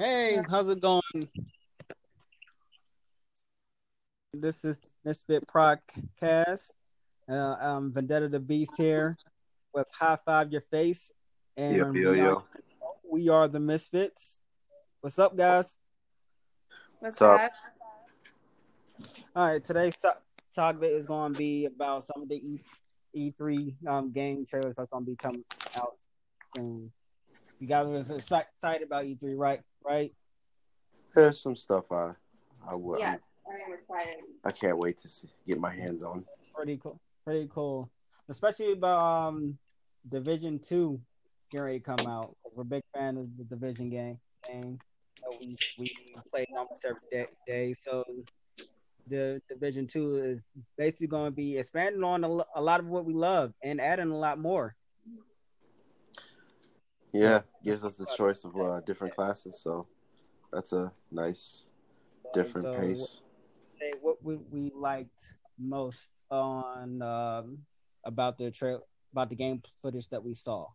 Hey, how's it going? This is Misfit Podcast. Uh, I'm Vendetta the Beast here with High Five Your Face. And Yep, yo, we, yo. Are, we are the Misfits. What's up, guys? What's What's up? up? All right, today's to- topic is going to be about some of the E E3 um, game trailers that's going to be coming out soon. You guys were exci- excited about E3, right? Right? There's some stuff I I would Yes, I am excited. I can't wait to see, get my hands on. Pretty cool. Pretty cool. Especially about um, Division Two getting ready to come out. We're big fan of the Division game. Game that we we play almost every day. day. So the Division Two is basically going to be expanding on a, a lot of what we love and adding a lot more. Yeah, gives us the choice of uh, different classes, so that's a nice different So, pace. say what we, we liked most on um, about the trail about the game footage that we saw.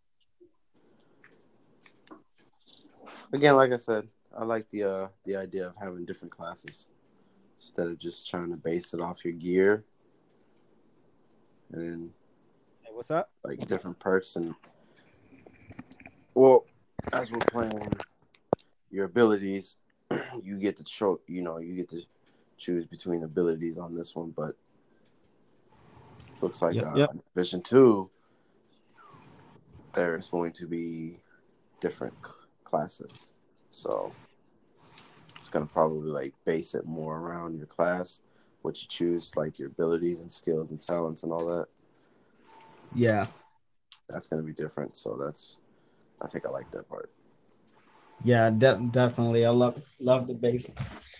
Again, like I said, I like the uh, the idea of having different classes instead of just trying to base it off your gear and then Hey, what's up? like different perks and well as we're playing your abilities you get to show you know you get to choose between abilities on this one but looks like Yep, uh, yep. division two there's going to be different c- classes so it's going to probably like base it more around your class what you choose like your abilities and skills and talents and all that Yeah, that's going to be different. So that's, I think I like that part. yeah, de- definitely. I love love the base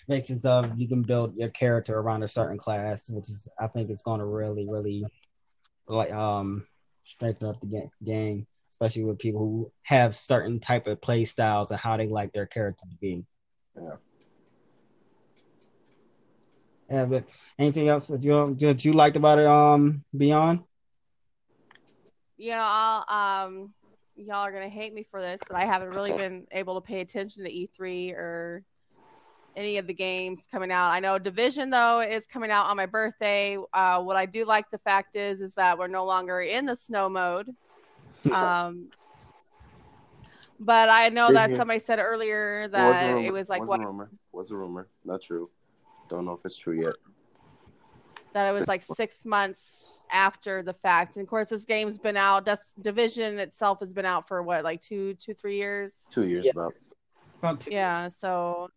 basis of you can build your character around a certain class, which is I think it's going to really, really like um strengthen up the ga- game, especially with people who have certain type of play styles and how they like their character to be. Yeah. Yeah, but anything else that you that you liked about it? Um, Beyond. You know, I'll, um, y'all are gonna hate me for this, but I haven't really been able to pay attention to E3 or any of the games coming out. I know Division though is coming out on my birthday. Uh, what I do like the fact is is that we're no longer in the snow mode. Um, but I know that somebody said earlier that rumor. it was like was what a rumor. Was a rumor. Not true. Don't know if it's true yet. That it was like six months after the fact. And of course, this game's been out. That's Division itself has been out for what, like two, two, three years. Two years Yeah. about. About two- Yeah, so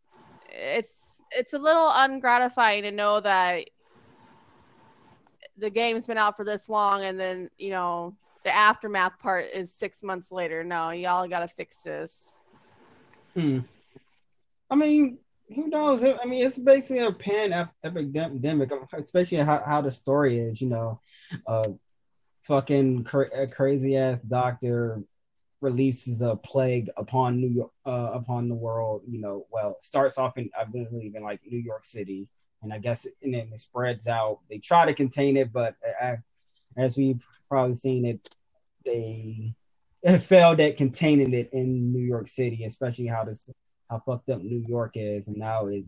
it's it's a little ungratifying to know that the game's been out for this long, and then you know the aftermath part is six months later. No, y'all got to fix this. Hmm. I mean, who knows? I mean, it's basically a pan ep- epidemic, especially how, how the story is. You know, uh, fucking cra- crazy ass doctor releases a plague upon New York, uh, upon the world. You know, well, starts off in I believe in like New York City, and I guess and then it spreads out. They try to contain it, but uh, as we've probably seen it, they failed at containing it in New York City, especially how this how fucked up New York is, and now it,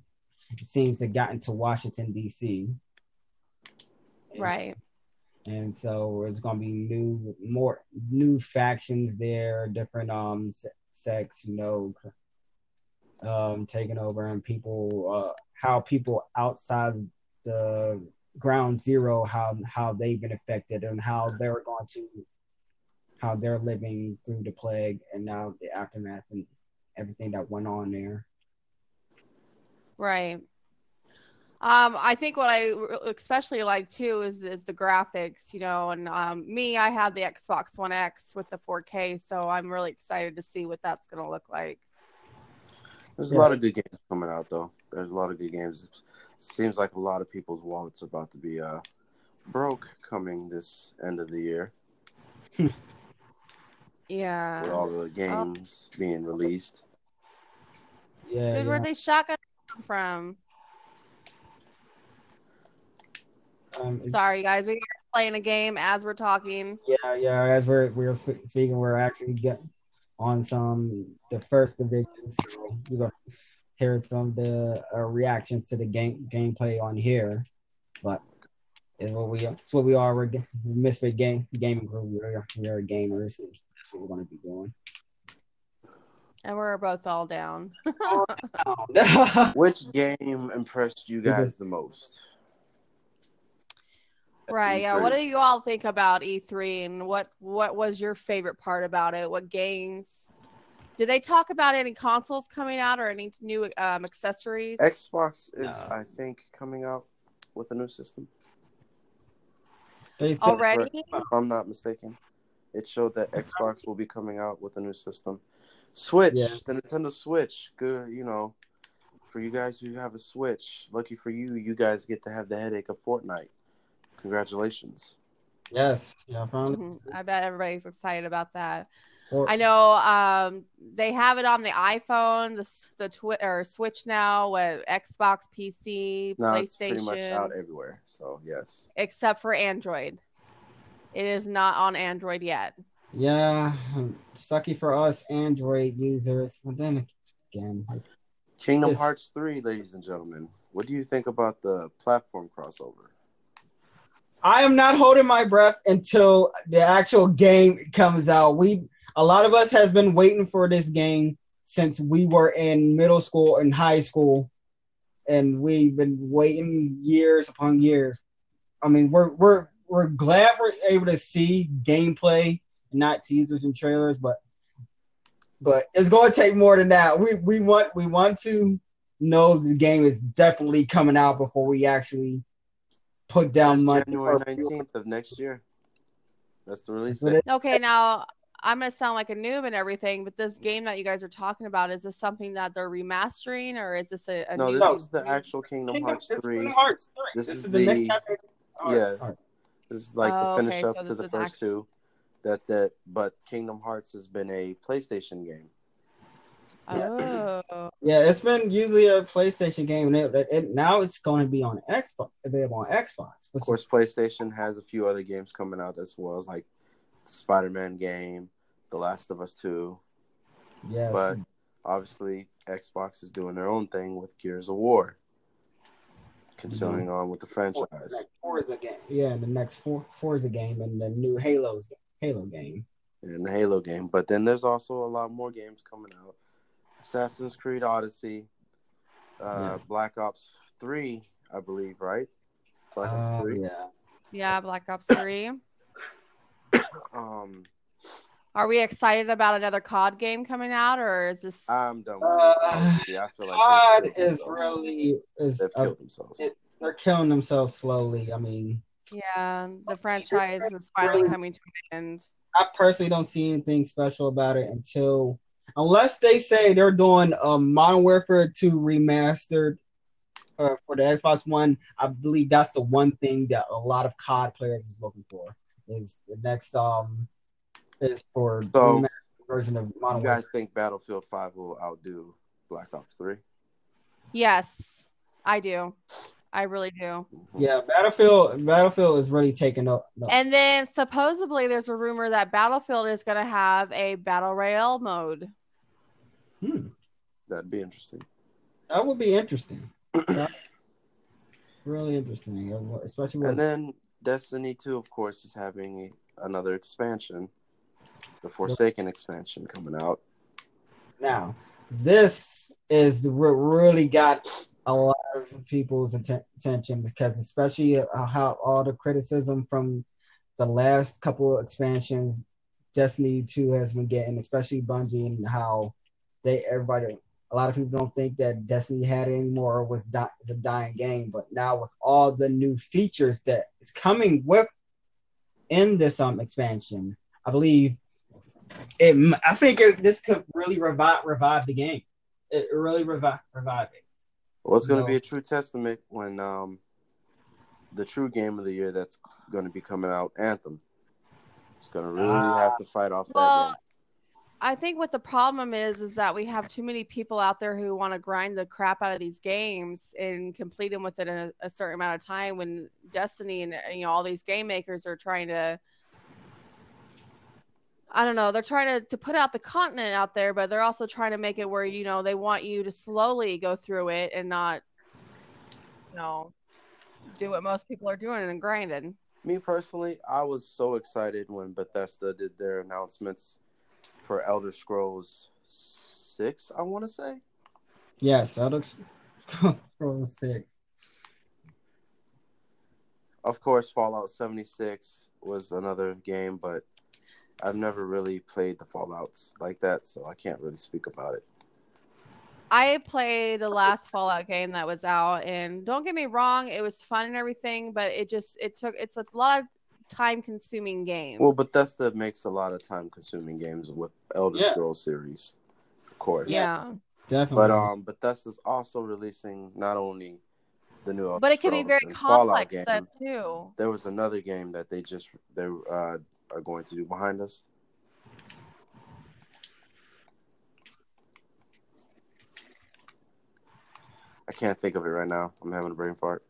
it seems to gotten to Washington D.C. And- Right. and so it's gonna be new, more new factions there, different um se- sects, you know, um taking over, and people, uh, how people outside the ground zero, how how they've been affected, and how they're going to, how they're living through the plague, and now the aftermath and everything that went on there. Right. Um, I think what I especially like too is is the graphics, you know, and um, me, I have the Xbox One X with the 4K, so I'm really excited to see what that's gonna look like. There's Yeah. a lot of good games coming out though. There's a lot of good games. It seems like a lot of people's wallets are about to be uh broke coming this end of the year Yeah. with all the games being released. Yeah, Dude, yeah. where'd they shotgun come from? Um, Sorry, guys, we are playing a game as we're talking. yeah, yeah. As we're we're sp- speaking, we're actually getting on some the first division. So we're gonna hear some of the uh, reactions to the game gameplay on here, but is what we it's what we are. We're ga- Misfit Game Gaming Group. We're we are gamers. And that's what we're gonna be doing. And we're both all down. Which game impressed you guys the most? right. Yeah. What do you all think about E3 and what what was your favorite part about it? What games? Did they talk about any consoles coming out or any new um, accessories? Xbox is, No. I think, coming out with a new system. They Already? If I'm not mistaken, it showed that Xbox will be coming out with a new system. Switch, Yeah. the Nintendo Switch, good. You know, for you guys who have a Switch, lucky for you, you guys get to have the headache of Fortnite. Congratulations. Yes, yeah, I found Mhm. I bet everybody's excited about that. Or- I know um, they have it on the iPhone, the the twi- or Switch now, with Xbox, PC, PlayStation. it's pretty much out everywhere. So yes, except for Android. It is not on Android yet. Yeah, sucky for us Android users. But then again, it's- Kingdom Yes. Hearts three, ladies and gentlemen. What do you think about the platform crossover? I am not holding my breath until the actual game comes out. We a lot of us has been waiting for this game since we were in middle school and high school, and we've been waiting years upon years. I mean, we're we're we're glad we're able to see gameplay, not teasers and trailers, but but it's going to take more than that. We we want we want to know the game is definitely coming out before we actually put down money. January nineteenth of next year. That's the release date. Okay, now I'm gonna sound like a noob and everything, but this game that you guys are talking about is this something that they're remastering or is this a, a No, new? this No. is the actual Kingdom Kingdom- Hearts it's three. Kingdom Hearts 3. This This, is is, the, next chapter. All yeah. all right. This is like Oh, the finish okay, up so to the first actually- two. That that but Kingdom Hearts has been a PlayStation game. Oh, Yeah, it's been usually a PlayStation game, and it, it, now it's going to be on Xbox, available on Xbox. Of course, is, PlayStation has a few other games coming out as well as like Spider-Man game, The Last of Us Two. yes, But obviously, Xbox is doing their own thing with Gears of War, continuing on with the the franchise. next Forza game. Yeah, the next For, Forza game and the new Halo's Halo game. and the Halo game. But then there's also a lot more games coming out. Assassin's Creed Odyssey, uh, Yes. Black Ops Three, I believe, right? Black Ops Uh, Three. yeah, yeah, Black Ops Three. Um, Are we excited about another COD game coming out, or is this? I'm done with Uh, it. I feel like COD they've killed is themselves. really is they've uh, killed themselves. it- they're killing themselves slowly. I mean, yeah, the franchise is finally coming to an end. I personally don't see anything special about it until unless they say they're doing a Modern Warfare 2 remastered uh, for the Xbox One. I believe that's the one thing that a lot of COD players is looking for. Is the next um is for So, remastered version of Modern You guys Warfare. think Battlefield Five will outdo Black Ops Three? Yes, I do. I really do. Yeah, Battlefield Battlefield is really taking up. No. And then supposedly there's a rumor that Battlefield is going to have a battle royale mode. Hmm, That'd be interesting. that would be interesting. Really interesting, especially with And then Destiny 2, of course, is having another expansion, the Forsaken expansion coming out. Now, this is what really got a lot of people's atten- attention because, especially uh, how all the criticism from the last couple of expansions, Destiny 2 has been getting, especially Bungie, and how they everybody, a lot of people don't think that Destiny had it anymore or was di- is a dying game. But now, with all the new features that is coming with in this um expansion, I believe it m- I think it, this could really revive revive the game. It really revive revive it. Well, it's going to No. be a true testament when um, the true game of the year that's going to be coming out, Anthem. It's going to really Ah. have to fight off that game. I think what the problem is is that we have too many people out there who want to grind the crap out of these games and complete them within a, a certain amount of time. When Destiny and you know all these game makers are trying to I don't know. They're trying to, to put out the continent out there, but they're also trying to make it where, you know, they want you to slowly go through it and not, you know, do what most people are doing and grinding. Me personally, I was so excited when Bethesda did their announcements for Elder Scrolls Six. I want to say. Yes, Elder Scrolls Six. Of course, Fallout 76 was another game, but I've never really played the Fallouts like that, so I can't really speak about it. I played the last Fallout game that was out, and don't get me wrong, it was fun and everything, but it just it took it's a lot of time consuming game. Well, Bethesda makes a lot of time consuming games with Elder Yeah. Scrolls series, of course. yeah, Definitely. But um, Bethesda's also releasing not only the new Elder but it can be very and Fallout complex game. stuff too. There was another game that they just they uh, are going to do behind us. I can't think of it right now. I'm having a brain fart.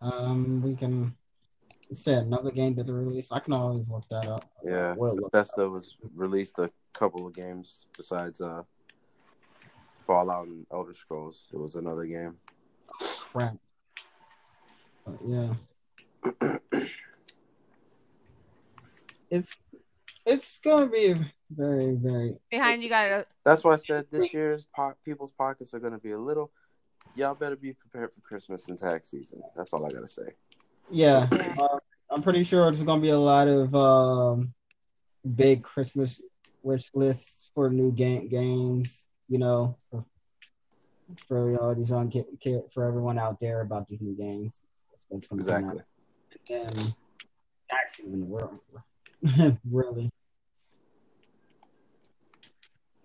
um, we can say another game that they released. I can always look that up. Yeah, We'll Bethesda was released a couple of games besides uh, Fallout and Elder Scrolls. It was another game. crap. But yeah. it's it's gonna be very very Behind you got a That's why I said this year's po- people's pockets are going to be a little. Y'all better be prepared for Christmas and tax season. That's all I gotta say. yeah. Yeah. Uh, I'm pretty sure there's gonna be a lot of um, big Christmas wish lists for new game games. You know, for, for you these young kid, kid for everyone out there about these new games. That's what's gonna out. Exactly. and tax even the world, really.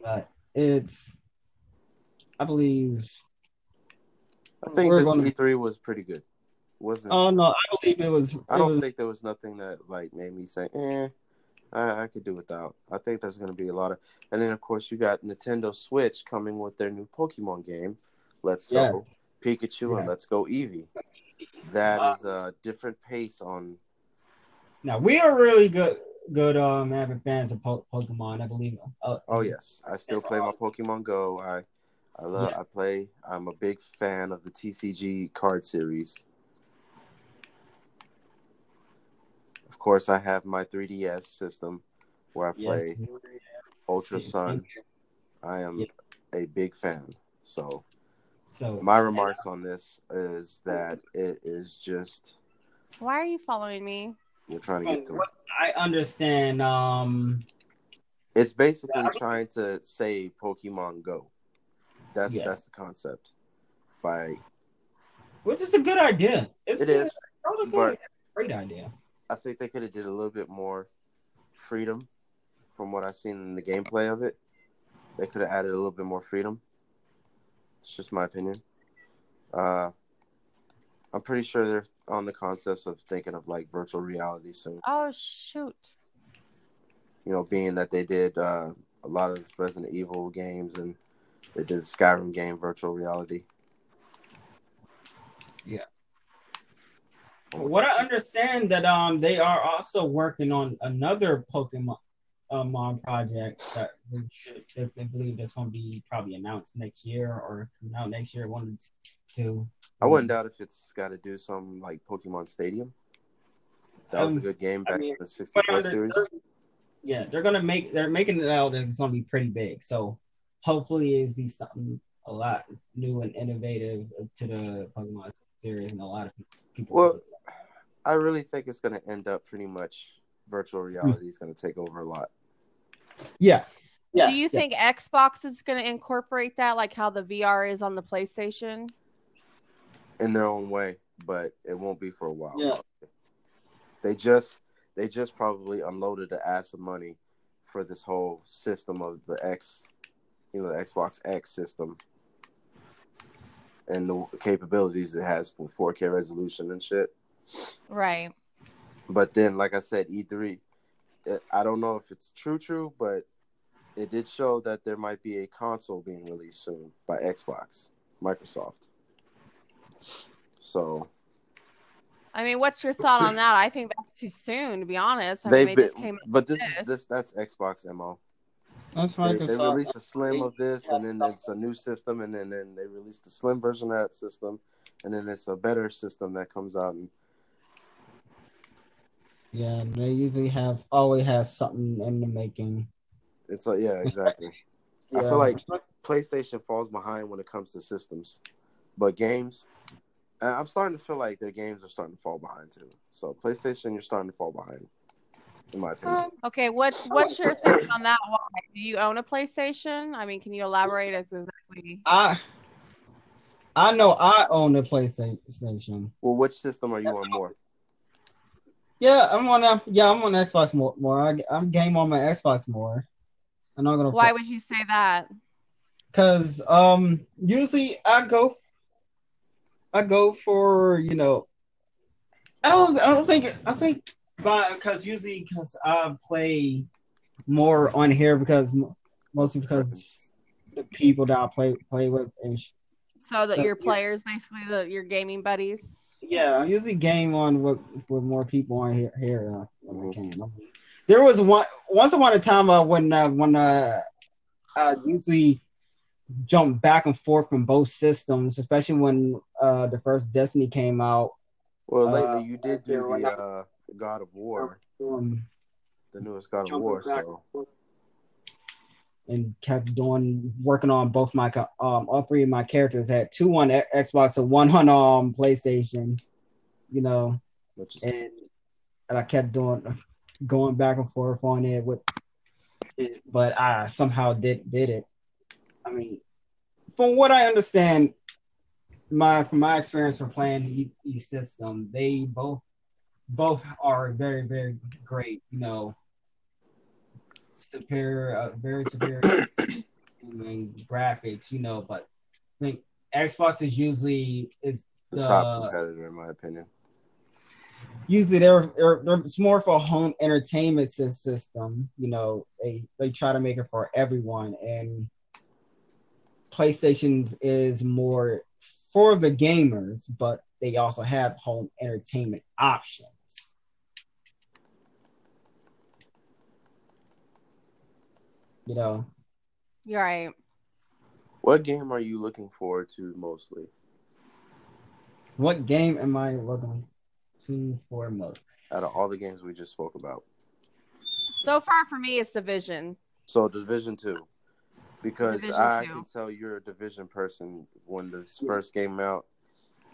But it's, I believe. I think this gonna- E3 was pretty good. Wasn't? Oh no, I believe it was. I don't was- think there was nothing that like made me say, "Eh, I, I could do without." I think there's going to be a lot of, and then of course you got Nintendo Switch coming with their new Pokemon game. Let's go Pikachu and Let's go Eevee. That is a different pace on. Now we are really good, good um, avid fans of po- Pokemon. I believe. Uh, Oh yes, I still play my Pokemon Go. I, I love. Yeah. I play. I'm a big fan of the TCG card series. Of course, I have my 3DS system where I yes. play Ultra See, Sun. I am Yeah. a big fan. So So my remarks on this is that it is just Why are you following me? We're trying to get through. I understand. Um, It's basically trying to say Pokemon Go. That's Yeah. that's the concept. By which is a good idea. It's It is, good. but- a great idea. I think they could have did a little bit more freedom from what I've seen in the gameplay of it. They could have added a little bit more freedom. It's just my opinion. Uh, I'm pretty sure they're on the concepts of thinking of like virtual reality soon. Oh shoot! You know, being that they did uh, a lot of Resident Evil games and they did Skyrim game virtual reality. From what I understand that um they are also working on another Pokemon um project that they should that they believe that's going to be probably announced next year or coming out next year. One or two. I wouldn't doubt if it's got to do some like Pokemon Stadium. That was a Um, good game I back mean, in the 64 series. they're- yeah, they're gonna make they're making it out that it's gonna be pretty big. So hopefully it'll be something a lot new and innovative to the Pokemon series, and a lot of people. Well, I really think it's going to end up pretty much virtual reality is going to take over a lot. yeah, yeah. Do you yeah. think Xbox is going to incorporate that, like how the VR is on the PlayStation? In their own way, but it won't be for a while. Yeah. They just they just probably unloaded the ass of money for this whole system of the X, you know, the Xbox X system and the capabilities it has for 4K resolution and shit. Right. But then, like I said, E3, it, I don't know if it's true, true, but it did show that there might be a console being released soon by Xbox, Microsoft. So I mean, what's your thought on that? I think that's too soon, to be honest. I They've mean, they just came. but this this. is this that's Xbox mo. That's They, they Microsoft. Uh, released a slim of this, and then it's a new system, and then, then they released the slim version of that system, and then it's a better system that comes out. And Yeah, they usually have always has something in the making. it's like yeah, exactly. I feel like PlayStation falls behind when it comes to systems, but games, I'm starting to feel like their games are starting to fall behind too. So PlayStation, you're starting to fall behind, in my opinion. Um, Okay, what's what's your thoughts on that? Why do you own a PlayStation? I mean, can you elaborate as exactly? I I know I own a PlayStation. Well, which system are you on more? Yeah, I'm on a, yeah, I'm on Xbox more. more. I, I'm game on my Xbox more. I'm not gonna Why would you say that? because um usually I go f- I go for you know I don't I don't think I think because usually because I play more on here because mostly because the people that I play play with and sh- So that your yeah. players, basically, the your gaming buddies. yeah I usually game on with with more people on here here uh, when I Mhm. can. There was one once upon a time uh, when uh, when uh, I usually jump back and forth from both systems, especially when uh, the first Destiny came out. Well, Uh, lately you did do the uh, God of War, Um, the newest God of War. So and kept doing working on both my um all three of my characters had two on Xbox and one on um PlayStation, you know, which is and, and I kept doing going back and forth on it with but I somehow did did it. I mean, from what I understand, my from my experience from playing each, each system, they both both are very very great. You know, superior, uh, very superior graphics. You know, but I think Xbox is usually is the the top competitor in my opinion. usually they're, they're, they're it's more for a home entertainment system. You know, they they try to make it for everyone, and PlayStation is more for the gamers, but they also have home entertainment options. You know, You're right. What game are you looking forward to mostly? what game am I looking to for most? Out of all the games we just spoke about, So far for me, it's Division. so Division Two, because Division I 2. can tell you're a Division person. When this first came out,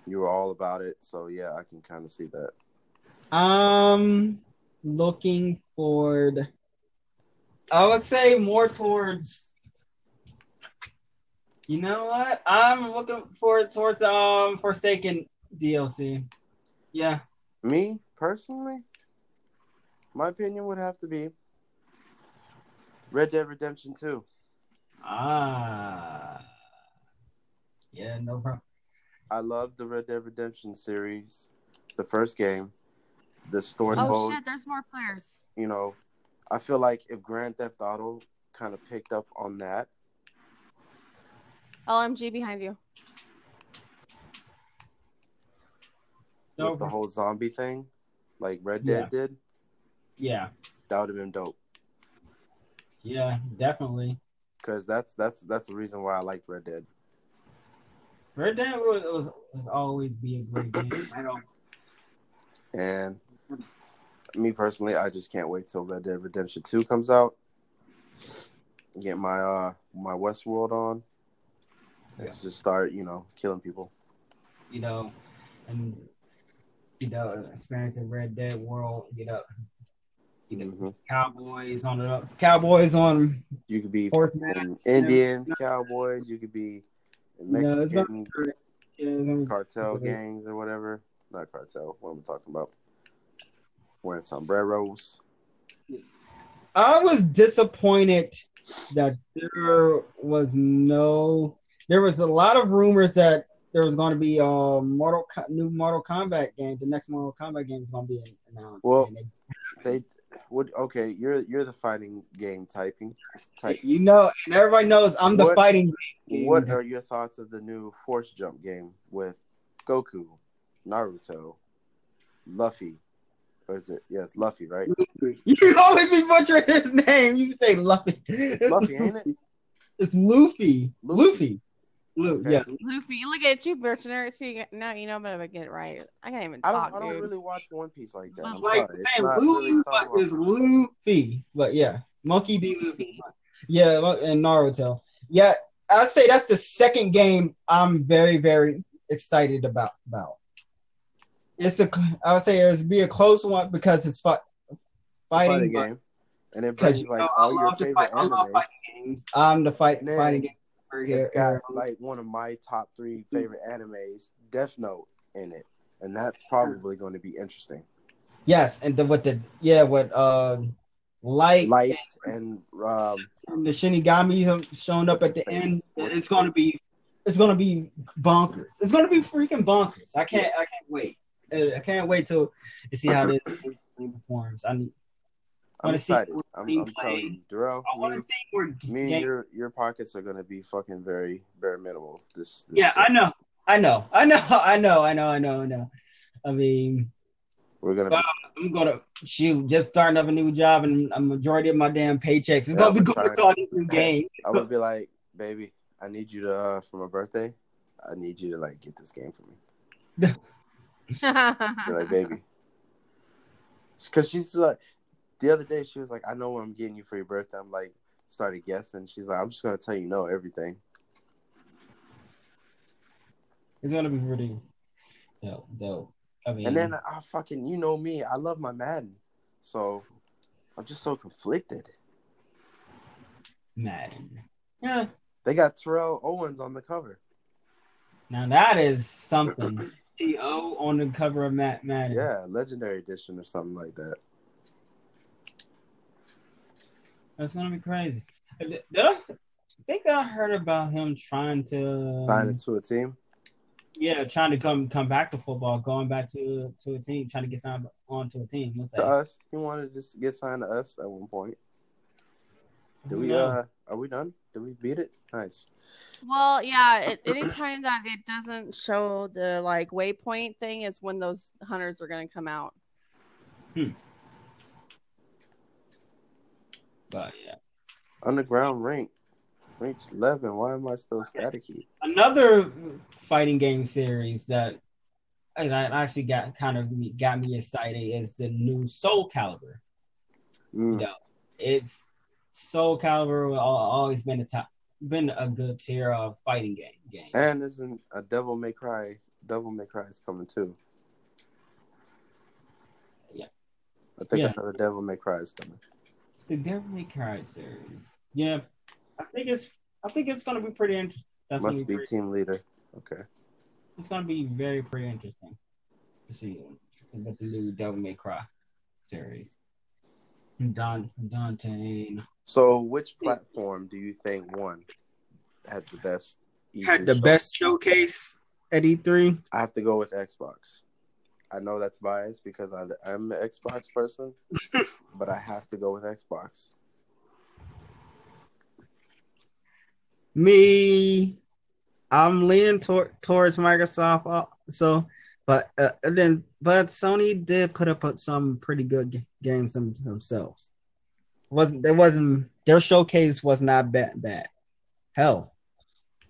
you were all about it. So yeah, I can kind of see that. Um, looking forward. I would say more towards. You know what? I'm looking forward towards um Forsaken DLC. Yeah, Me personally, my opinion would have to be Red Dead Redemption Two. Ah, yeah, no problem. I love the Red Dead Redemption series, the first game, the story Oh mode. shit, there's more players. You know, I feel like if Grand Theft Auto kind of picked up on that, LMG behind you. No with the whole zombie thing, like Red Dead did, Yeah, that would have been dope. yeah, definitely. Because that's that's that's the reason why I liked Red Dead. Red Dead was, was, was always be a great game. I don't. And me personally, I just can't wait till Red Dead Redemption Two comes out. Get my uh my Westworld on. Let's just start, you know, killing people. you know, and you know, experiencing Red Dead World, you know, you know, Mhm. Cowboys on the Cowboys on You could be Indians, Cowboys. You could be No, it's not- Mexican Yeah, it's gonna be- cartel gangs or whatever. Not cartel. What am I talking about? Wearing sombreros. I was disappointed that there was no. There was a lot of rumors that there was going to be a Mortal new Mortal Kombat game. The next Mortal Kombat game is going to be announced. Well, They would okay. You're you're the fighting game typing. Type. you know, and everybody knows I'm the What- fighting. game. What are your thoughts of the new Force Jump game with Goku, Naruto, Luffy. Or is it? Yeah, Luffy, right? You always be butchering his name. You say Luffy. It's Luffy, ain't it? It's Luffy. Luffy. Luffy. Lu- Yeah. Luffy, look at you, butcher. So you get, no, you know, I'm gonna get it right. I can't even I talk, don't. I don't dude. really watch One Piece like that. I'm Like sorry. It's saying not Luffy, really but it's I'm- Luffy. But yeah, Monkey D. Luffy. Yeah, and Naruto. Yeah, I say that's the second game I'm very, very excited about. About it's a, I would say it would be a close one because it's fi- fighting fighting. game, and it Because brings you like know, I all your favorite fight. I love animes. fighting games. I'm the fight Man, fighting game. It's got like one of my top three favorite animes, Death Note, in it, and that's probably going to be interesting. Yes, and the with the yeah, with uh, light, Light and um, the Shinigami have shown up at the end. It's going to be, it's going to be bonkers. It's going to be freaking bonkers. I can't, I can't wait. Uh, I can't wait to see how this performs. I need, I'm excited. I'm, team I'm telling you, play. Darrell, I want you, to see where me and your your pockets are going to be fucking very bare minimal. This, this Yeah, year. I know, I know, I know, I know, I know, I know, I know. I mean, We're gonna. Well, I'm gonna shoot, just starting up a new job, and a majority of my damn paychecks is gonna be Yeah, going I'm to all these new games. I would be like, baby, I need you to uh, for my birthday. I need you to like get this game for me. Be like, baby, because she's like, the other day she was like, I know what I'm getting you for your birthday. I'm like, started guessing. She's like, I'm just gonna tell you no everything. It's gonna be pretty dope, dope. I mean, And then I fucking, you know me, I love my Madden, so I'm just so conflicted. Madden. Yeah, They got Terrell Owens on the cover. now that is something. T O on the cover of Matt Madden. Yeah, Legendary Edition or something like that. That's gonna be crazy. Did did I think I heard about him trying to Sign it to a team. Yeah, trying to come come back to football, going back to to a team, trying to get signed onto a team. What's To that? us, he wanted to just get signed to us at one point. Did we? No. Uh, are we done? Did we beat it? Nice. well, yeah. It, anytime that it doesn't show the like waypoint thing is when those hunters are gonna come out. But yeah. Underground rank, reached eleven. Why am I still staticky? another fighting game series that and I actually got kind of got me excited is the new Soul Calibur. Mm. Yeah, it's Soul Calibur al- always been a top, been a good tier of fighting game game. And isn't a Devil May Cry? Devil May Cry is coming too. Yeah. I think Yeah. another Devil May Cry is coming. The Devil May Cry series. Yeah, I think it's I think it's gonna be pretty interesting. Must be team leader. Okay. It's gonna be very pretty interesting to see what the new Devil May Cry series. Don Dante So, which platform do you think won? Had the best? had the show? best showcase at E E3. I have to go with Xbox. I know that's biased because I'm an Xbox person, but I have to go with Xbox. Me, I'm leaning tor- towards Microsoft. uh, So, but uh, then but Sony did put up some pretty good g- games themselves. wasn't There wasn't their showcase was not bad. Bad. Hell,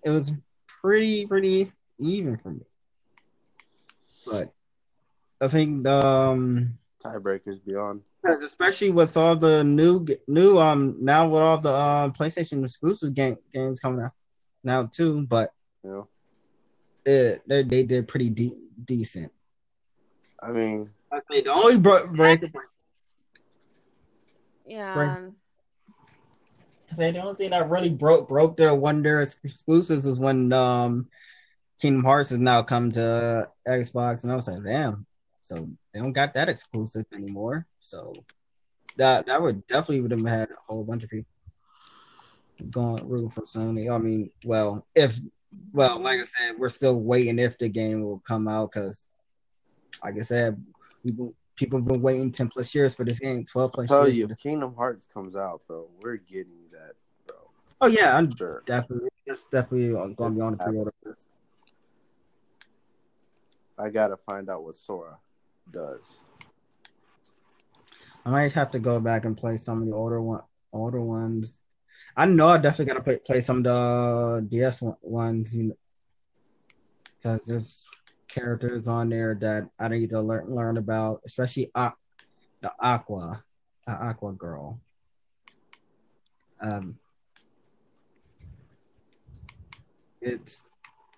it was pretty pretty even for me. But I think um Tiebreakers beyond. Because especially with all the new new um now with all the uh, PlayStation exclusive game games coming out now too, but yeah, know, it, they they did pretty de- decent. I mean, I think the only bro- break Yeah. I say the only thing that really broke broke their wonder exclusives was when um Kingdom Hearts has now come to Xbox, and I was like, damn, so they don't got that exclusive anymore. So that that would definitely would have had a whole bunch of people going rooting for Sony. I mean, well, if well, like I said, we're still waiting if the game will come out because, like I said, people people have been waiting ten plus years for this game, twelve plus tell years. you, if Kingdom Hearts comes out, bro, we're getting that, bro. Oh yeah, I'm Sure. definitely it's definitely going to be on the pre-order list. I gotta find out what Sora does. I might have to go back and play some of the older one, older ones. I know I definitely gotta play, play some of the DS ones, you know, because there's characters on there that I need to learn learn about, especially uh, the Aqua, the Aqua girl. Um, it's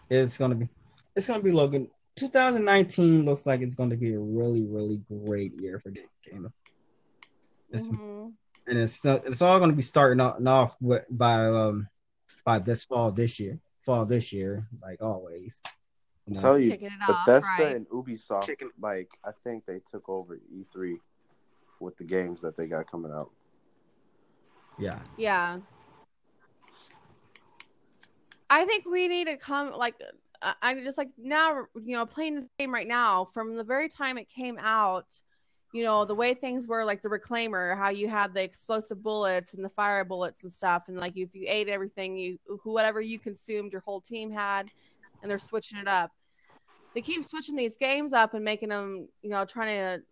it's gonna be it's gonna be Logan. 2019 looks like it's gonna be a really really great year for game. Mm-hmm. And it's it's all gonna be starting off with, by um by this fall this year, fall this year, like always. You know? tell you, Bethesda right. and Ubisoft, Kicking. like I think they took over E3 with the games that they got coming out. Yeah. Yeah. I think we need to come like I just like now you know playing this game right now from the very time it came out you know the way things were like the reclaimer how you had the explosive bullets and the fire bullets and stuff and like if you ate everything you whatever you consumed your whole team had and they're switching it up. They keep switching these games up and making them you know trying to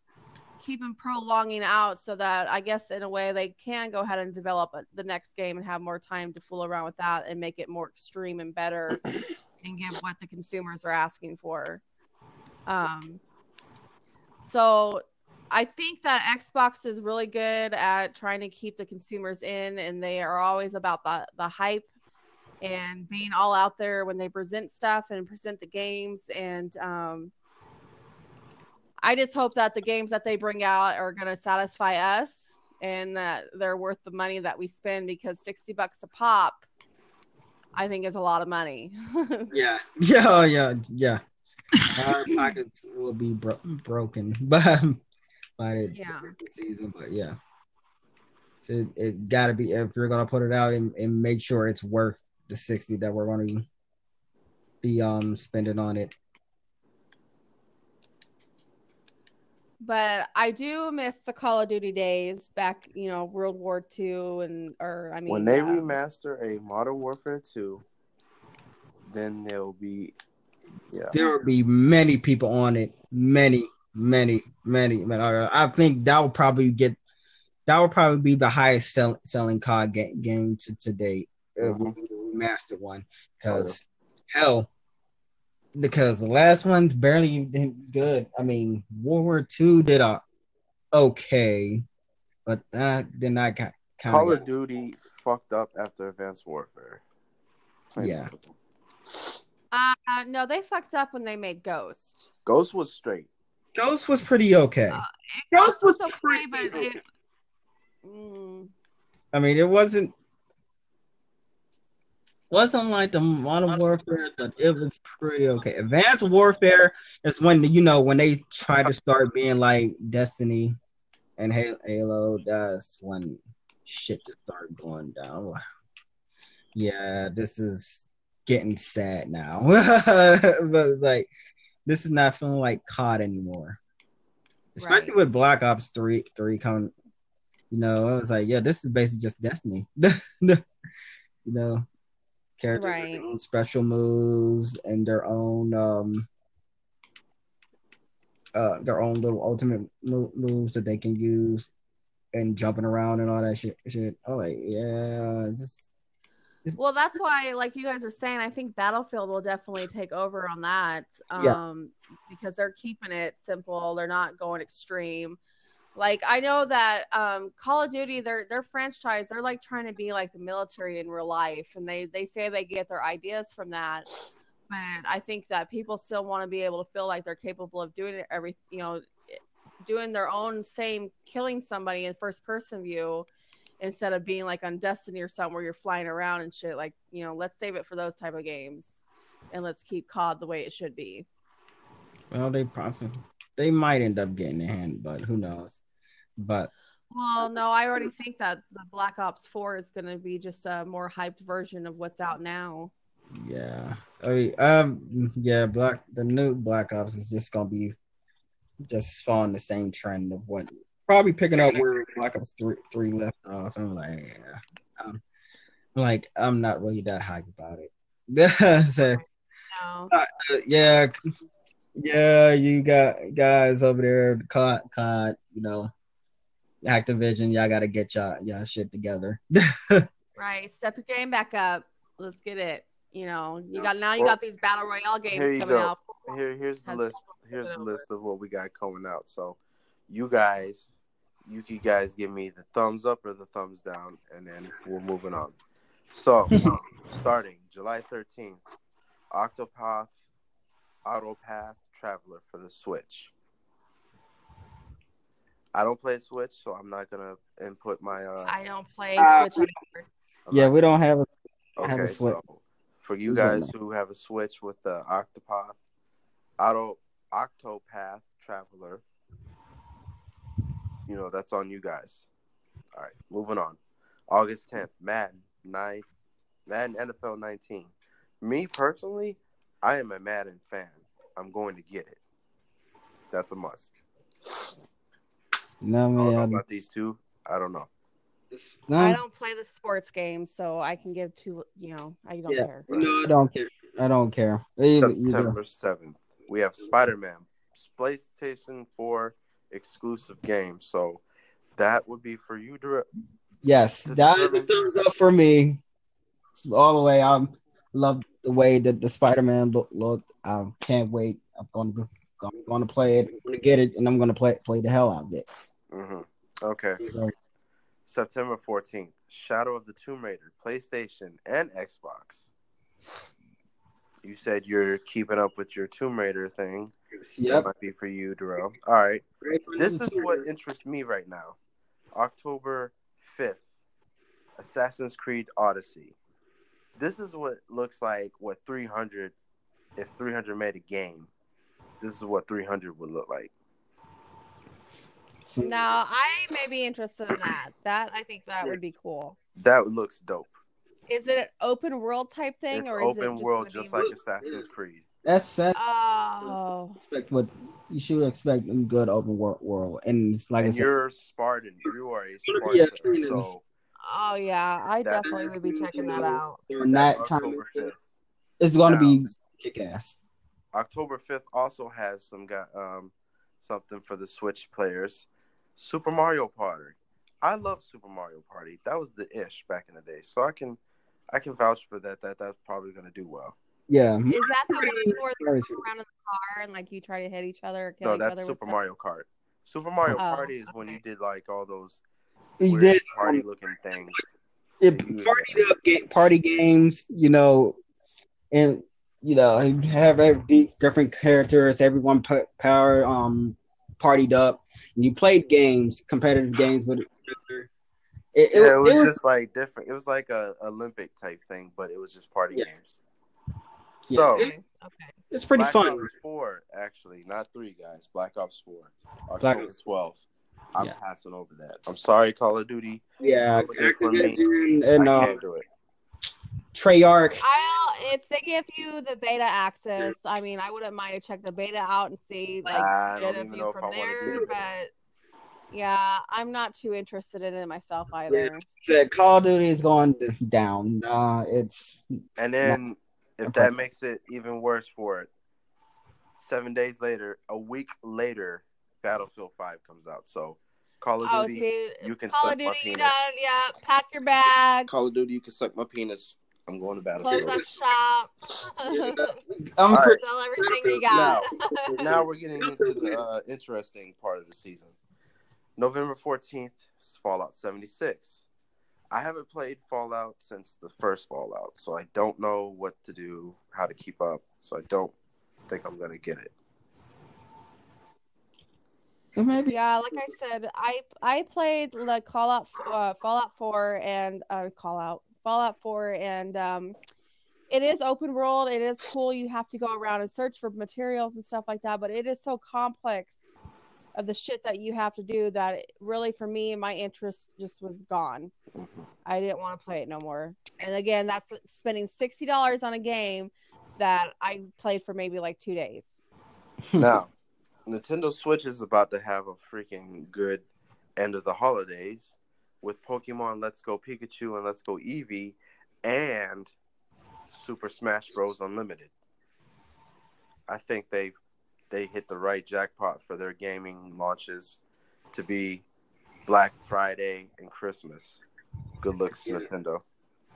keep them prolonging out so that I guess in a way they can go ahead and develop uh, the next game and have more time to fool around with that and make it more extreme and better and give what the consumers are asking for. Um, so I think that Xbox is really good at trying to keep the consumers in, and they are always about the the hype and being all out there when they present stuff and present the games and um, I just hope that the games that they bring out are going to satisfy us and that they're worth the money that we spend because 60 bucks a pop I think is a lot of money. yeah. Yeah, oh, yeah, yeah. Our pockets will be bro- broken by by the yeah. season, but yeah. It, it got to be if you're gonna put it out and, and make sure it's worth the 60 that we're gonna be um spending on it but I do miss the Call of Duty days back, you know, World War II and or I mean when they uh, remaster a Modern Warfare 2, then there'll be yeah. There will be many people on it. Many, many, many. I think that will probably get that will probably be the highest sell, selling COD game, game to, to date. Mm-hmm. Master one. Because hell, because the last one's barely did good. I mean, World War II did a okay, but that did not got Call of Duty fucked up after Advanced Warfare. yeah. Uh, no, they fucked up when they made Ghost. Ghost was straight. Ghost was pretty okay. Uh, Ghost was okay, but it. Mm. I mean, it wasn't wasn't like the Modern Warfare, but it was pretty okay. Advanced Warfare is when you know when they try to start being like Destiny and Halo. That's when shit just started going down. Yeah, this is getting sad now. but like, this is not feeling like COD anymore. Especially right. with Black Ops Three, Three coming. You know, I was like, yeah, this is basically just Destiny. you know, characters right. their own special moves and their own um uh their own little ultimate moves that they can use and jumping around and all that shit shit. Oh like yeah, just well that's why like you guys are saying i think battlefield will definitely take over on that um yeah. because they're keeping it simple they're not going extreme like I know that um, Call of Duty, their their franchise, they're like trying to be like the military in real life, and they they say they get their ideas from that. But I think that people still want to be able to feel like they're capable of doing it every, you know, doing their own same killing somebody in first person view instead of being like on Destiny or something where you're flying around and shit. Like, you know, let's save it for those type of games, and let's keep COD the way it should be. Well, they possibly they might end up getting a hand, but who knows? But well, no, I already think that the Black Ops Four is going to be just a more hyped version of what's out now. Yeah, I mean, um, yeah, Black the new Black Ops is just going to be just following the same trend of what probably picking up where Black Ops three, three left off. I'm like, yeah, I'm, like, I'm not really that hyped about it. so, no. uh, yeah, Yeah, you got guys over there, COD, COD, you know, Activision. Y'all got to get y'all y'all shit together. Right. Step your game back up. Let's get it. You know, you got now you got these battle royale games here you coming go. out. Here, here's the Has- list. Here's the list of what we got coming out. So, you guys, you can guys give me the thumbs up or the thumbs down, and then we're moving on. So, starting July 13th, Octopath Autopath Traveler for the Switch. I don't play Switch, so I'm not gonna input my. Uh, I don't play Uh, Switch anymore. Yeah, we don't have. A, Okay, have a Switch. so for you guys who have a Switch with the Octopath, Auto Octopath Traveler, you know that's on you guys. All right, moving on. August 10th, Madden nine, Madden NFL 19. Me personally, I am a Madden fan. I'm going to get it. That's a must. no man, I don't know man. about these two. I don't know. No, I don't play the sports game, so I can give two. You know, I don't Yeah. care. no, I don't care. I don't care. Either, either. September 7th, we have Spider Man, PlayStation 4 exclusive game. So that would be for you, Dre- Yes, To that is thumbs up for me. All the way. I'm love the way that the Spider-Man look. looked. I can't wait. I'm going to I'm going to play it. I'm going to get it, and I'm going to play play the hell out of it. Mhm. Okay. September 14th, Shadow of the Tomb Raider, PlayStation and Xbox. You said you're keeping up with your Tomb Raider thing. That might be for you, Darrell. All right. This is what interests me right now. October 5th, Assassin's Creed Odyssey. This is what looks like what 300, if 300 made a game, this is what 300 would look like. Now, I may be interested in that. That I think that would be cool. That looks dope. Is it an open world type thing, it's or is open it just world, gonna be- just like Assassin's Creed. That's that's Oh, expect what you should expect in good open world world, and it's like I and said, you're Spartan. You are a Yeah, Spartan. So oh yeah, I That- definitely would be checking that out. they're not trying. 5th. It's going to Now- be kick ass. October 5th also has some got um something for the Switch players. Super Mario Party. I love Super Mario Party. That was the ish back in the day. So I can I can vouch for that that that's probably going to do well. Yeah, Is that the one where you Mario go around in the car and like you try to hit each other or kill No, each that's other with Super stuff? Mario Kart. Super Mario Oh, Party is when you did like all those we weird did party looking things. it partied up ga- party games, you know, and you know have every different characters. Everyone put power um partied up. And you played games, competitive games with. It, it, yeah, it was it just like different. It was like a Olympic type thing, but it was just party Yeah. games. Yeah. So Okay, okay. it's pretty Black fun. Ops Four, actually, not three guys. Black Ops Four, Black October Ops. twelfth. I'm Yeah. passing over that. I'm sorry, Call of Duty. Yeah, Ruined it for me. Activision and I uh, can't do it. Treyarch. I'll if they give you the beta access. I mean, I wouldn't mind to check the beta out and see like I get a view know from there. But yeah, I'm not too interested in it myself either. Said Call of Duty is going down. Uh, it's And then, if that makes it even worse for it, seven days later, a week later, Battlefield Five comes out. So, Call of Oh, Duty, see, you can Call suck of my penis. done. Yeah, pack your bag, Call of Duty, you can suck my penis. I'm going to Battlefield. close Battlefield. up shop, I'm All right. pretty, sell everything you got. now we're getting into the uh, interesting part of the season. November 14th is Fallout 76. I haven't played Fallout since the first Fallout, so I don't know what to do, how to keep up. So I don't think I'm going to get it. Maybe Yeah, like I said, I I played the Call Out uh, Fallout 4 and uh, Call Out Fallout 4 and um it is open world. It is cool. You have to go around and search for materials and stuff like that, but it is so complex of the shit that you have to do that it, really for me my interest just was gone. I didn't want to play it no more. And again, that's spending $60 on a game that I played for maybe like 2 days. now, Nintendo Switch is about to have a freaking good end of the holidays with Pokemon Let's Go Pikachu and Let's Go Eevee and Super Smash Bros. Unlimited. I think they've they hit the right jackpot for their gaming launches to be Black Friday and Christmas. Good looks, Nintendo.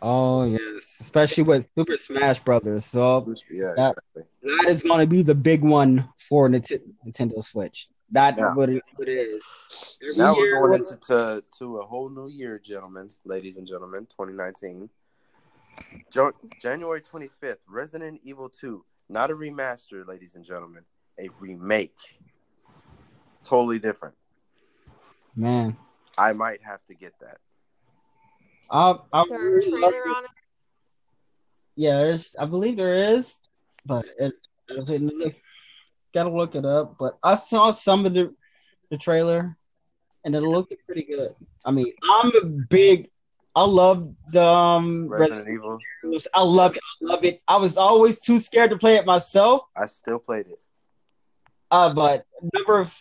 Oh yes, especially with Super Smash Brothers. So Yeah, That- exactly. that is going to be the big one for Nintendo Switch. That Yeah. what it, what it is. Every Now we're going into to, to a whole new year, gentlemen, ladies and gentlemen, 2019. Jo- January 25th, Resident Evil 2. Not a remaster, ladies and gentlemen, a remake. Totally different. man. I might have to get that. I, I Is there a really love trailer on it? Yeah, there's, I believe there is, but it, it, gotta look it up. But I saw some of the the trailer, and it looked pretty good. I mean, I'm a big, I love the um, Resident Resident Evil. Evil. I love it. I love it. I was always too scared to play it myself. I still played it. Uh, but number of,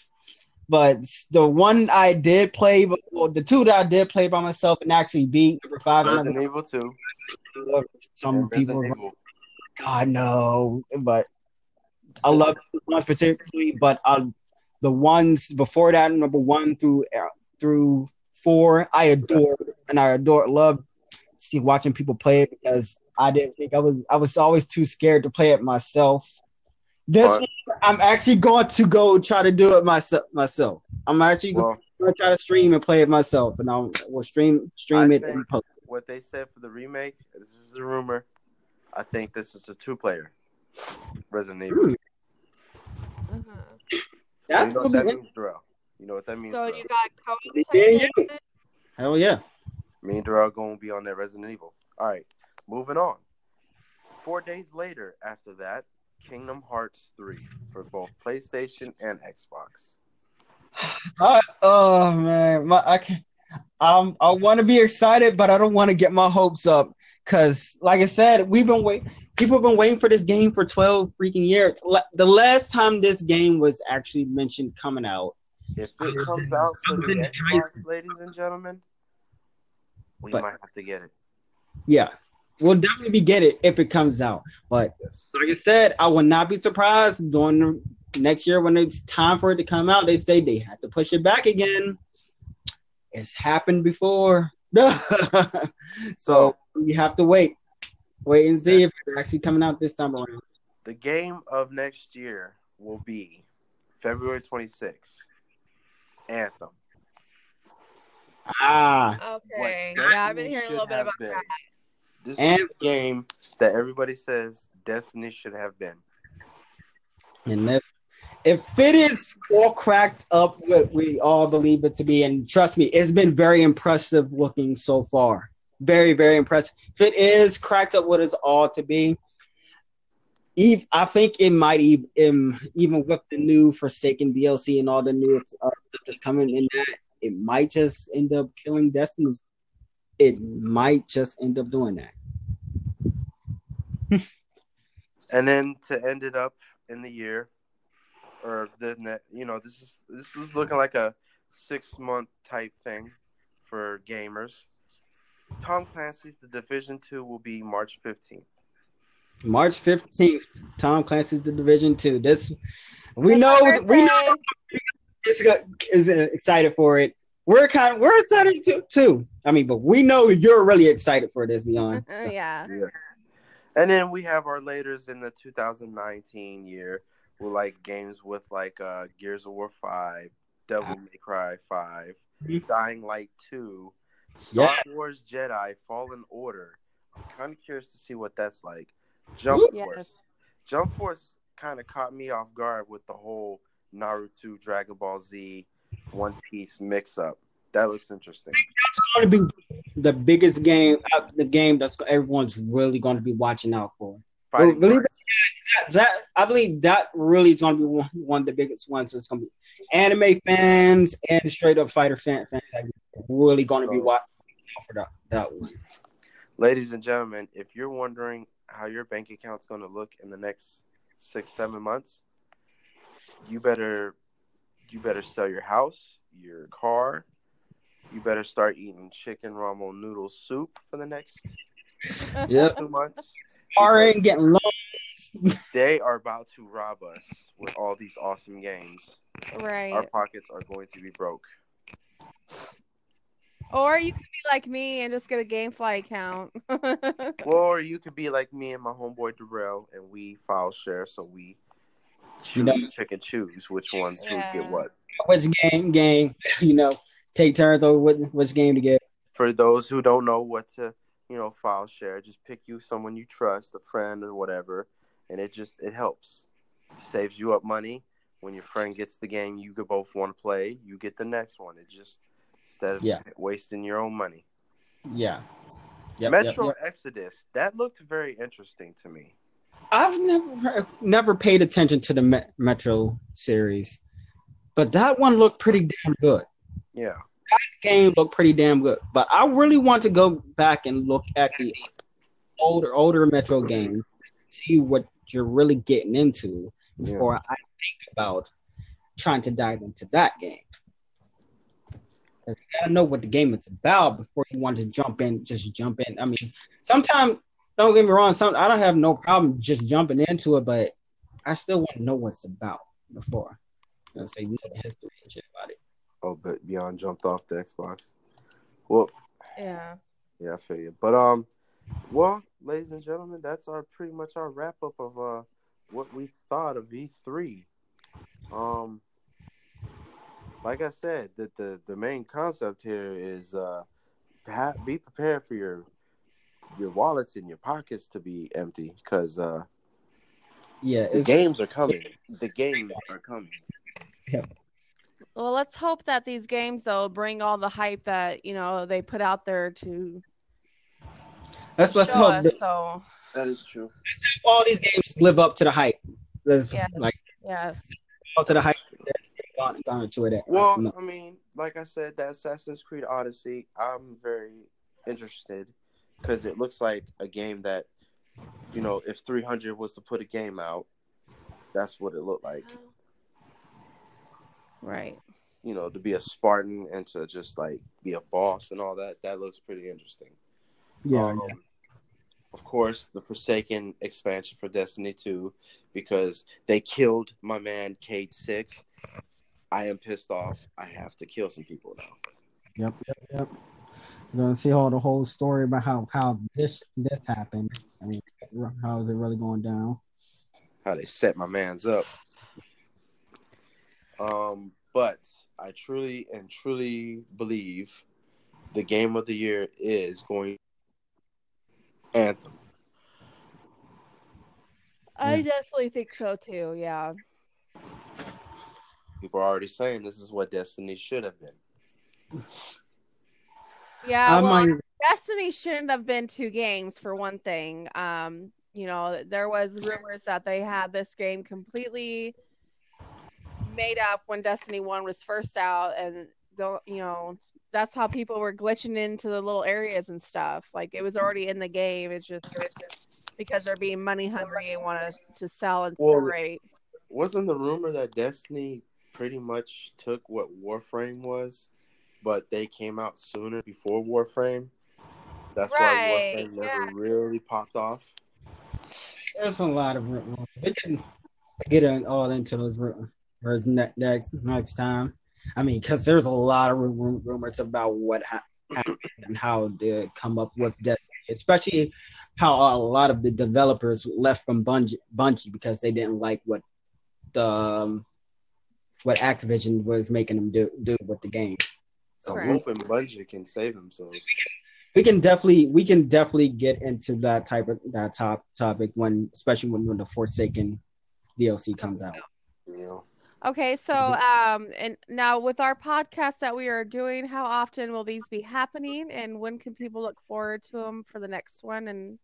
but the one I did play, well, the two that I did play by myself and actually beat number five. Resident number- Evil 2. Some and people, Evil. God no, but I love this one particularly. But uh, the ones before that, number one through uh, through four, I adore and I adore love see watching people play it because I didn't think I was I was always too scared to play it myself. This But- one, I'm actually going to go try to do it myself. Myself, I'm actually Well, going to try to stream and play it myself, and I'll will stream stream I it and post. what they said for the remake, this is a rumor. I think this is a two player Resident Evil. Hmm, Uh-huh. That's you know what that means, Darrell. You know what that means. So Darrell. you got Cody Yeah, taking yeah. it? hell yeah. Me and Darrell gonna be on that Resident Evil. All right, moving on. Four days later, after that, Kingdom Hearts three for both PlayStation and Xbox. I, oh man, my, I can Um, I want to be excited, but I don't want to get my hopes up because, like I said, we've been waiting. People have been waiting for this game for twelve freaking years. The last time this game was actually mentioned coming out, If it comes out for the Xbox, ladies and gentlemen, we But- might have to get it. yeah, we'll definitely get it if it comes out. But Yes. like I said, I would not be surprised during the next year when it's time for it to come out. They'd say they had to push it back again. It's happened before, so we have to wait, wait and see if it's actually coming out this time around. The game of next year will be February 26th. Anthem. Ah, Okay. What Yeah, I've been hearing a little bit about been. that. This And- is the game that everybody says Destiny should have been. and if if it is all cracked up what we all believe it to be, and trust me, it's been very impressive looking so far. Very, very impressive. If it is cracked up what it's all to be, I think it might even, even with the new Forsaken DLC and all the new uh, stuff that's coming in that, it might just end up killing Destiny. It might just end up doing that. And then to end it up in the year, or the ne- you know this is this is looking like a six month type thing for gamers. Tom Clancy's The Division Two will be March fifteenth. March fifteenth, Tom Clancy's The Division Two. This we know we know birthday. is uh, is uh, excited for it. We're kind of we're excited too, too. I mean, but we know you're really excited for this, Beyond. Uh, yeah. Yeah. And then we have our laters in the 2019 year with like games with like uh Gears of War 5, Devil May Cry 5, Mhm. Dying Light 2, Star Yes. Wars Jedi Fallen Order. I'm kind of curious to see what that's like. Jump Yes. Force. Jump Force kind of caught me off guard with the whole Naruto, Dragon Ball Z, One Piece mix up. That looks interesting. It's going to be the biggest game, uh, the game that's everyone's really going to be watching out for. Fighting believe Force. That, that I believe that really is going to be one, one of the biggest ones. It's going to be anime fans and straight up fighter fan, fans are really going to be watching out for that that one. Ladies and gentlemen, if you're wondering how your bank account's going to look in the next six, seven months, you better you better sell your house, your car. You better start eating chicken ramen noodle soup for the next Yep. two months. Borrowing, getting loans, they are about to rob us with all these awesome games. Right. Our pockets are going to be broke. Or you could be like me and just get a GameFly account. Or you could be like me and my homeboy Darrell, and we file share, so we choose, know- pick and choose which ones who Yeah. get what. Which game? Game. You know, take turns over which, which game to get. For those who don't know what to, you know, file share, just pick you someone you trust, a friend or whatever, and it just it helps, saves you up money. When your friend gets the game you could both want to play, you get the next one. It just instead of Yeah. wasting your own money. Yeah. Yep, yep, Metro yep. Exodus that looked very interesting to me. I've never never paid attention to the Met- Metro series, but that one looked pretty damn good. Yeah, that Game looked pretty damn good, but I really want to go back and look at the older older Metro games, see what you're really getting into before I think about trying to dive into that game. You gotta know what the game is about before you want to jump in. Just jump in. I mean, sometimes don't get me wrong. Some I don't have no problem just jumping into it, but I still want to know what's about before. You know, say know the history and shit about it. Oh, but Beyond jumped off the Xbox. Well, yeah. yeah, I feel you. But um, well, ladies and gentlemen, that's our pretty much our wrap up of uh what we thought of E3. Um, like I said, that the the main concept here is uh, ha- be prepared for your your wallets and your pockets to be empty because uh, Yeah, the games are coming. The games are coming. Yeah. Well, let's hope that these games though bring all the hype that you know they put out there to let's let's show hope us. that So That is true. Let's hope all these games live up to the hype. Let's Yeah. like yes, up to the hype. Gone, gone to it. at. Well, I mean, like I said, that Assassin's Creed Odyssey, I'm very interested because it looks like a game that, you know, if 300 was to put a game out, that's what it looked like. right. You know, to be a Spartan and to just like be a boss and all that, that looks pretty interesting. yeah, Um, Of course, the Forsaken expansion for Destiny 2 because they killed my man Cayde-6. I am pissed off. I have to kill some people now. Yep, yep, yep. We're gonna see all the whole story about how how this this happened. I mean, how is it really going down? how they set my man's up. Um, but I truly and truly believe the game of the year is going Anthem. I Yeah. definitely think so too. Yeah. People are already saying this is what Destiny should have been. Yeah. I well, might, Destiny shouldn't have been two games for one thing. Um, you know, there was rumors that they had this game completely made up when Destiny 1 was first out and don't you know, that's how people were glitching into the little areas and stuff. Like it was already in the game. It's just, it's just because they're being money hungry and want to, to sell and Well, separate. Wasn't the rumor that Destiny pretty much took what Warframe was, but they came out sooner before Warframe? That's Right, why Warframe never yeah. really popped off. there's a lot of rumors. We can get in, all into those rumors ne- next next time. I mean, because there's a lot of ru- rumors about what ha- happened and how they come up with Destiny, especially how a lot of the developers left from Bungie, Bungie because they didn't like what the um, what Activision was making them do do with the game. So Right. we, and Bungie can save themselves. we can definitely we can definitely get into that type of that top topic when especially when, when the Forsaken DLC comes out. You. Okay, so um, and now with our podcast that we are doing, how often will these be happening, and when can people look forward to them for the next one, and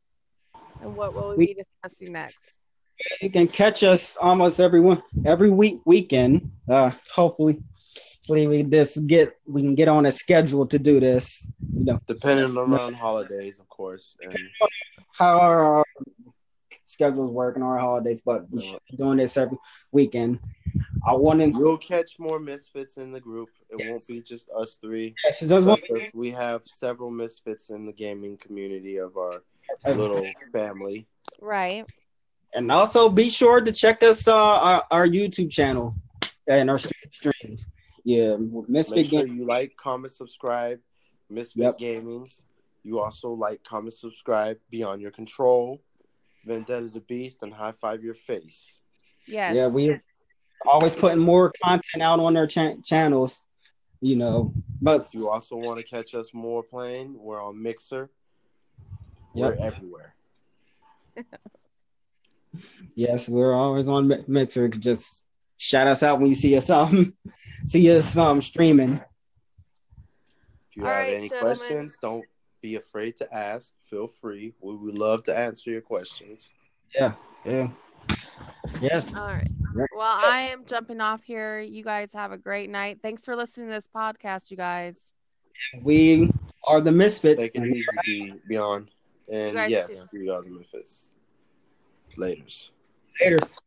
and what will we We- be discussing next? You can catch us almost every one every week weekend. Uh, hopefully, hopefully we this get we can get on a schedule to do this. You know Depending on holidays, of course. And how our schedules work and our holidays, but we should be doing this every weekend. I want to. We'll catch more misfits in the group. It won't be just us three. Yes, just want Because we have several misfits in the gaming community of our little family. Right. and also be sure to check us uh, our, our YouTube channel and our streams. Yeah, Misfit Make sure Game. you like, comment, subscribe. Misfit Yep. Gamings. You also like, comment, subscribe. Beyond Your Control, Vendetta the Beast, and High Five Your Face. Yes. Yeah, we're always putting more content out on our cha- channels. You know, but If you also want to catch us more playing, we're on Mixer. Yep. We're everywhere. yes, we're always on Mixer. Just shout us out when you see us um see us um streaming. If you All have right, any gentlemen. questions, don't be afraid to ask. Feel free. We would love to answer your questions. Yeah, yeah, yes. All right. Well, I am jumping off here. You guys have a great night. Thanks for listening to this podcast, you guys. We are the Misfits. Take it easy, be beyond. And yes, too. we are the Misfits. Laters. Laters.